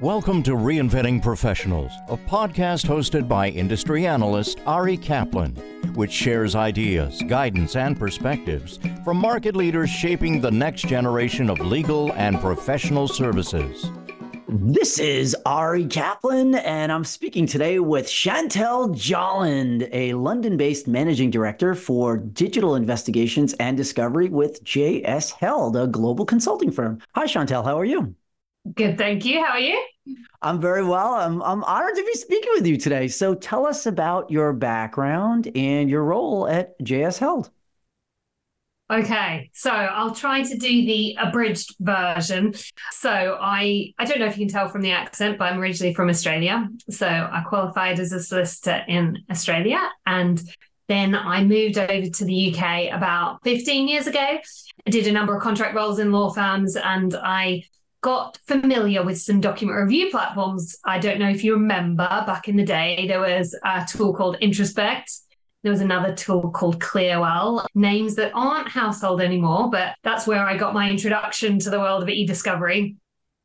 Welcome to Reinventing Professionals, a podcast hosted by industry analyst Ari Kaplan, which shares ideas, guidance, and perspectives from market leaders shaping the next generation of legal and professional services. This is Ari Kaplan, and I'm speaking today with Chantelle Jalland, a London based managing director for digital investigations and discovery with JS Held, a global consulting firm. Hi, Chantelle. How are you? Good, thank you. How are you? I'm very well. I'm, I'm honored to be speaking with you today. So tell us about your background and your role at JS Held. Okay, so I'll try to do the abridged version. So I I don't know if you can tell from the accent, but I'm originally from Australia. So I qualified as a solicitor in Australia and then I moved over to the UK about 15 years ago. I did a number of contract roles in law firms and I got familiar with some document review platforms. I don't know if you remember back in the day, there was a tool called Introspect. There was another tool called Clearwell, names that aren't household anymore, but that's where I got my introduction to the world of e discovery.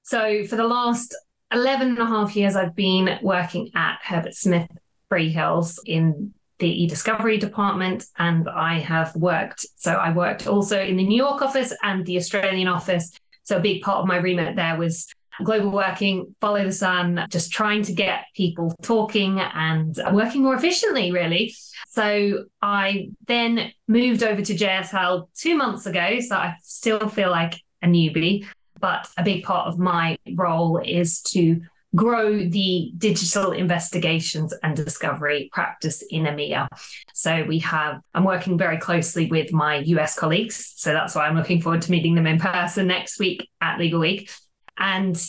So for the last 11 and a half years, I've been working at Herbert Smith Freehills in the e-discovery department and I have worked so I worked also in the New York office and the Australian office so a big part of my remit there was global working, follow the sun, just trying to get people talking and working more efficiently, really. So I then moved over to JS Held two months ago. So I still feel like a newbie, but a big part of my role is to grow the digital investigations and discovery practice in EMEA. So we have, I'm working very closely with my US colleagues. So that's why I'm looking forward to meeting them in person next week at Legal Week. And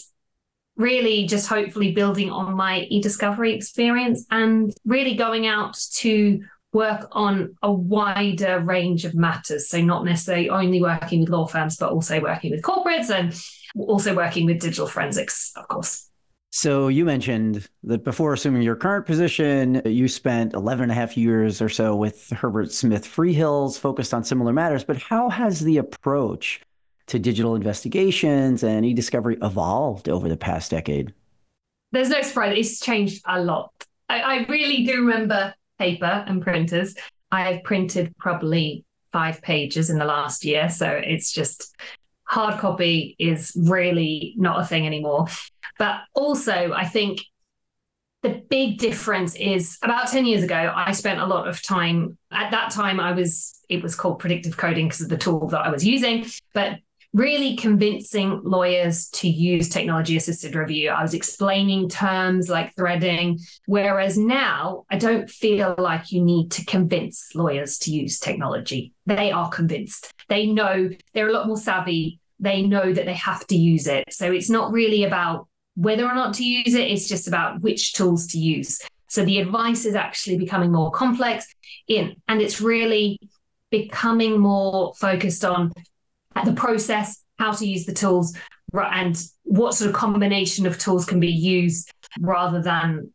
really just hopefully building on my e-discovery experience and really going out to work on a wider range of matters. So not necessarily only working with law firms, but also working with corporates and also working with digital forensics, of course. So you mentioned that before assuming your current position, you spent 11 and a half years or so with Herbert Smith Freehills, focused on similar matters. But how has the approach to digital investigations and e-discovery evolved over the past decade? There's no surprise. It's changed a lot. I, I really do remember paper and printers. I've printed probably five pages in the last year. So it's just hard copy is really not a thing anymore. But also, I think the big difference is about 10 years ago, I spent a lot of time. At that time, I was, it was called predictive coding because of the tool that I was using, but really convincing lawyers to use technology assisted review. I was explaining terms like threading, whereas now I don't feel like you need to convince lawyers to use technology. They are convinced. They know they're a lot more savvy. They know that they have to use it. So it's not really about whether or not to use it, it's just about which tools to use. So the advice is actually becoming more complex in, and it's really becoming more focused on the process, how to use the tools, and what sort of combination of tools can be used rather than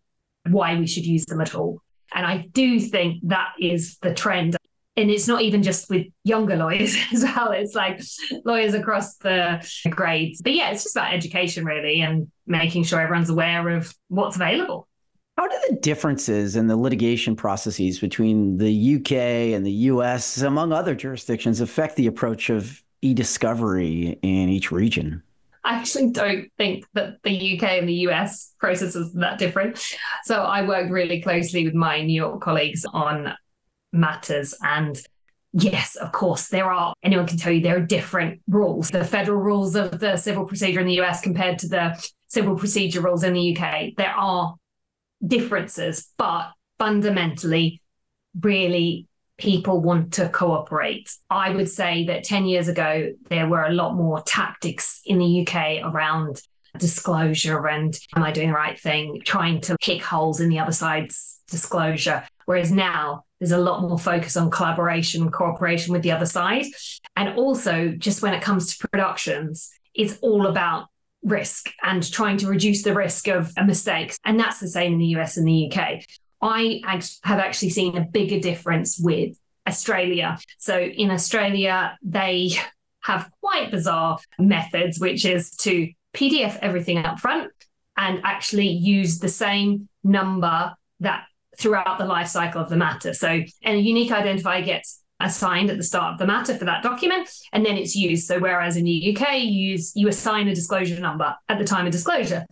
why we should use them at all. And I do think that is the trend. And it's not even just with younger lawyers as well. It's like lawyers across the grades. But yeah it's just about education really and making sure everyone's aware of what's available. How do the differences in the litigation processes between the UK and the US, among other jurisdictions, affect the approach of e discovery in each region? I actually don't think that the UK and the US process is that different. So I worked really closely with my New York colleagues on matters. And yes, of course, there are, anyone can tell you there are different rules. The federal rules of the civil procedure in the US compared to the civil procedure rules in the UK, there are differences, but fundamentally, really people want to cooperate. I would say that 10 years ago, there were a lot more tactics in the UK around disclosure and am I doing the right thing, trying to pick holes in the other side's disclosure. Whereas now there's a lot more focus on collaboration and cooperation with the other side. And also, just when it comes to productions, it's all about risk and trying to reduce the risk of mistakes. And that's the same in the US and the UK. I have actually seen a bigger difference with Australia. So in Australia, they have quite bizarre methods, which is to PDF everything up front and actually use the same number that throughout the life cycle of the matter. So, and a unique identifier gets assigned at the start of the matter for that document, and then it's used. So, whereas in the UK, you use you assign a disclosure number at the time of disclosure.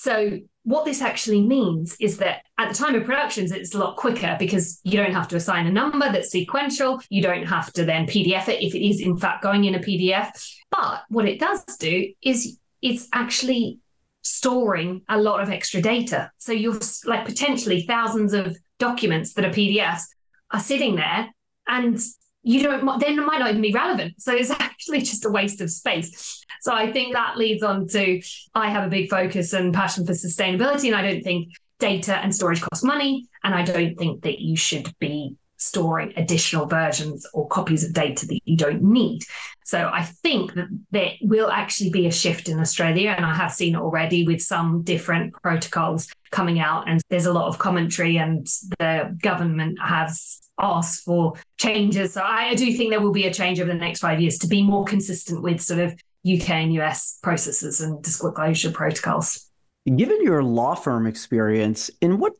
So, what this actually means is that at the time of productions, it's a lot quicker because you don't have to assign a number that's sequential. You don't have to then PDF it if it is in fact going in a PDF. But what it does do is it's actually storing a lot of extra data. So you're like potentially thousands of documents that are PDFs are sitting there and you don't then it might not even be relevant. So it's actually just a waste of space. So I think that leads on to I have a big focus and passion for sustainability. And I don't think data and storage cost money. And I don't think that you should be storing additional versions or copies of data that you don't need. So I think that there will actually be a shift in Australia, and I have seen it already with some different protocols coming out. And there's a lot of commentary, and the government has asked for changes. So I do think there will be a change over the next five years to be more consistent with sort of UK and US processes and disclosure protocols. Given your law firm experience, in what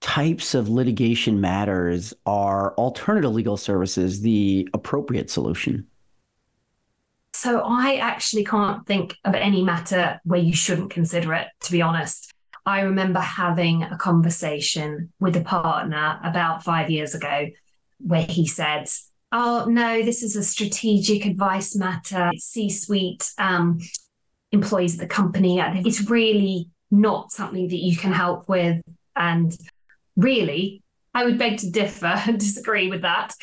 types of litigation matters are alternative legal services the appropriate solution? So I actually can't think of any matter where you shouldn't consider it, to be honest. I remember having a conversation with a partner about five years ago where he said, Oh, no, this is a strategic advice matter. C suite um, employees at the company. It's really not something that you can help with. And really, I would beg to differ and disagree with that.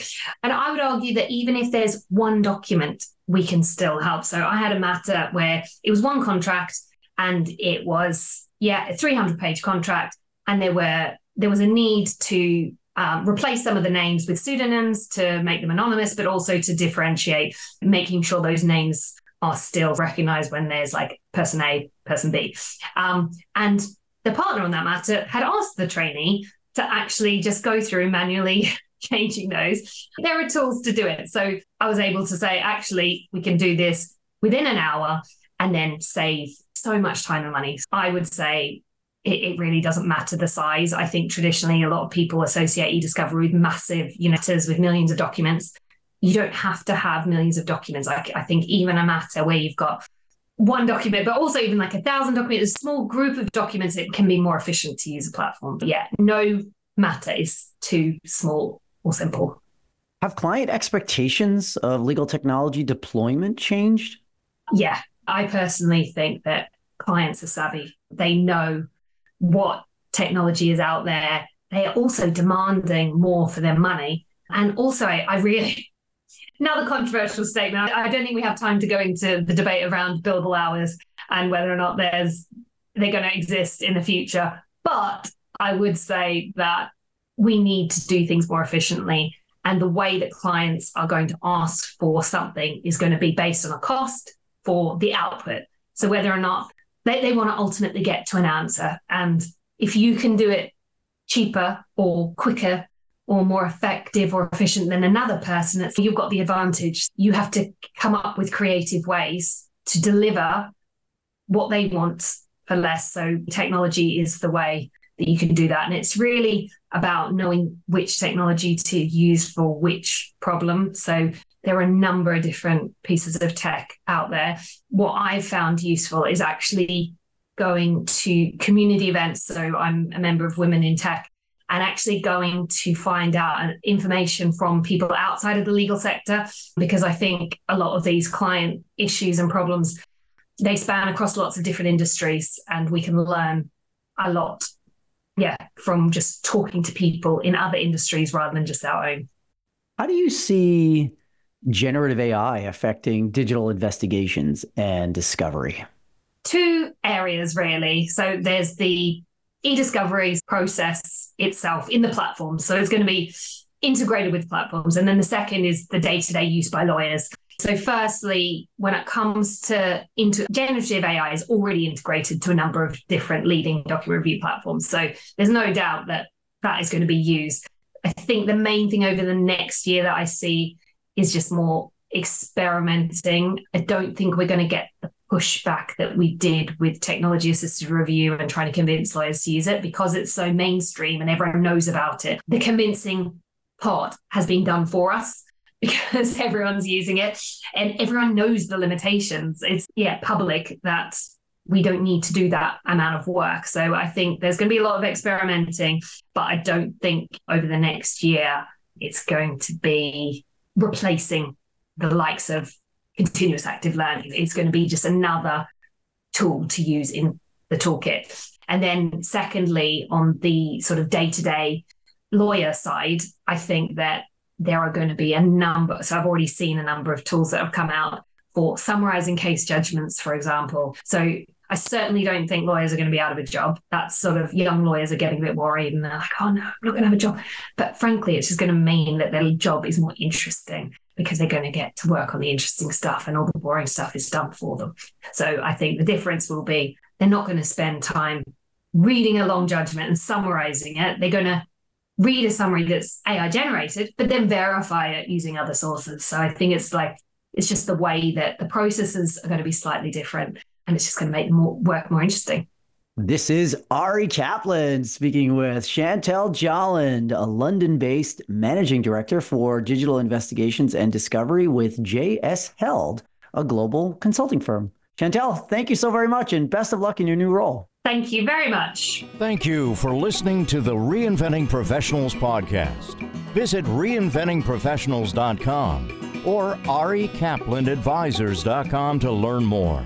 And I would argue that even if there's one document, we can still help. So I had a matter where it was one contract and it was, yeah, a 300 page contract. And there were, there was a need to um, replace some of the names with pseudonyms to make them anonymous, but also to differentiate, making sure those names are still recognized when there's like person A, person B. Um, and the partner on that matter had asked the trainee to actually just go through manually changing those. There are tools to do it. So I was able to say, actually, we can do this within an hour and then save so much time and money. I would say it, it really doesn't matter the size. I think traditionally a lot of people associate e-discovery with massive units with millions of documents. You don't have to have millions of documents. I, I think even a matter where you've got one document, but also even like a thousand documents, a small group of documents, it can be more efficient to use a platform. But yeah, no matter is too small or simple. Have client expectations of legal technology deployment changed? Yeah, I personally think that clients are savvy. They know what technology is out there. They are also demanding more for their money. And also, I really, another controversial statement. I don't think we have time to go into the debate around billable hours and whether or not there's they're going to exist in the future. But I would say that we need to do things more efficiently. And the way that clients are going to ask for something is going to be based on a cost for the output. So whether or not they, they want to ultimately get to an answer. And if you can do it cheaper or quicker or more effective or efficient than another person, it's, you've got the advantage. You have to come up with creative ways to deliver what they want for less. So technology is the way that you can do that. And it's really about knowing which technology to use for which problem. So there are a number of different pieces of tech out there. What I've found useful is actually going to community events. So I'm a member of Women in Tech and actually going to find out information from people outside of the legal sector because I think a lot of these client issues and problems they span across lots of different industries and we can learn a lot yeah from just talking to people in other industries rather than just our own how do you see generative AI affecting digital investigations and discovery? Two areas, really. So there's the e discovery process itself in the platform. So it's going to be integrated with platforms. And then the second is the day to day use by lawyers. So, firstly, when it comes to into generative AI is already integrated to a number of different leading document review platforms. So there's no doubt that that is going to be used. I think the main thing over the next year that I see is just more experimenting. I don't think we're going to get the pushback that we did with technology assisted review and trying to convince lawyers to use it because it's so mainstream and everyone knows about it. The convincing part has been done for us because everyone's using it and everyone knows the limitations. It's yeah, public that we don't need to do that amount of work. So I think there's going to be a lot of experimenting, but I don't think over the next year it's going to be replacing the likes of continuous active learning. It's going to be just another tool to use in the toolkit. And then, secondly, on the sort of day to day lawyer side, I think that there are going to be a number. So, I've already seen a number of tools that have come out for summarizing case judgments, for example. So, I certainly don't think lawyers are going to be out of a job. That's sort of young lawyers are getting a bit worried and they're like, oh no, I'm not going to have a job. But frankly, it's just going to mean that their job is more interesting because they're going to get to work on the interesting stuff and all the boring stuff is done for them. So I think the difference will be they're not going to spend time reading a long judgment and summarizing it. They're going to read a summary that's AI generated, but then verify it using other sources. So I think it's like, it's just the way that the processes are going to be slightly different and it's just going to make more work more interesting. This is Ari Kaplan speaking with Chantelle Jalland, a London based managing director for digital investigations and discovery with JS Held, a global consulting firm. Chantelle, thank you so very much and best of luck in your new role. Thank you very much. Thank you for listening to the Reinventing Professionals podcast. Visit reinventingprofessionals.com or arikaplanadvisors.com to learn more.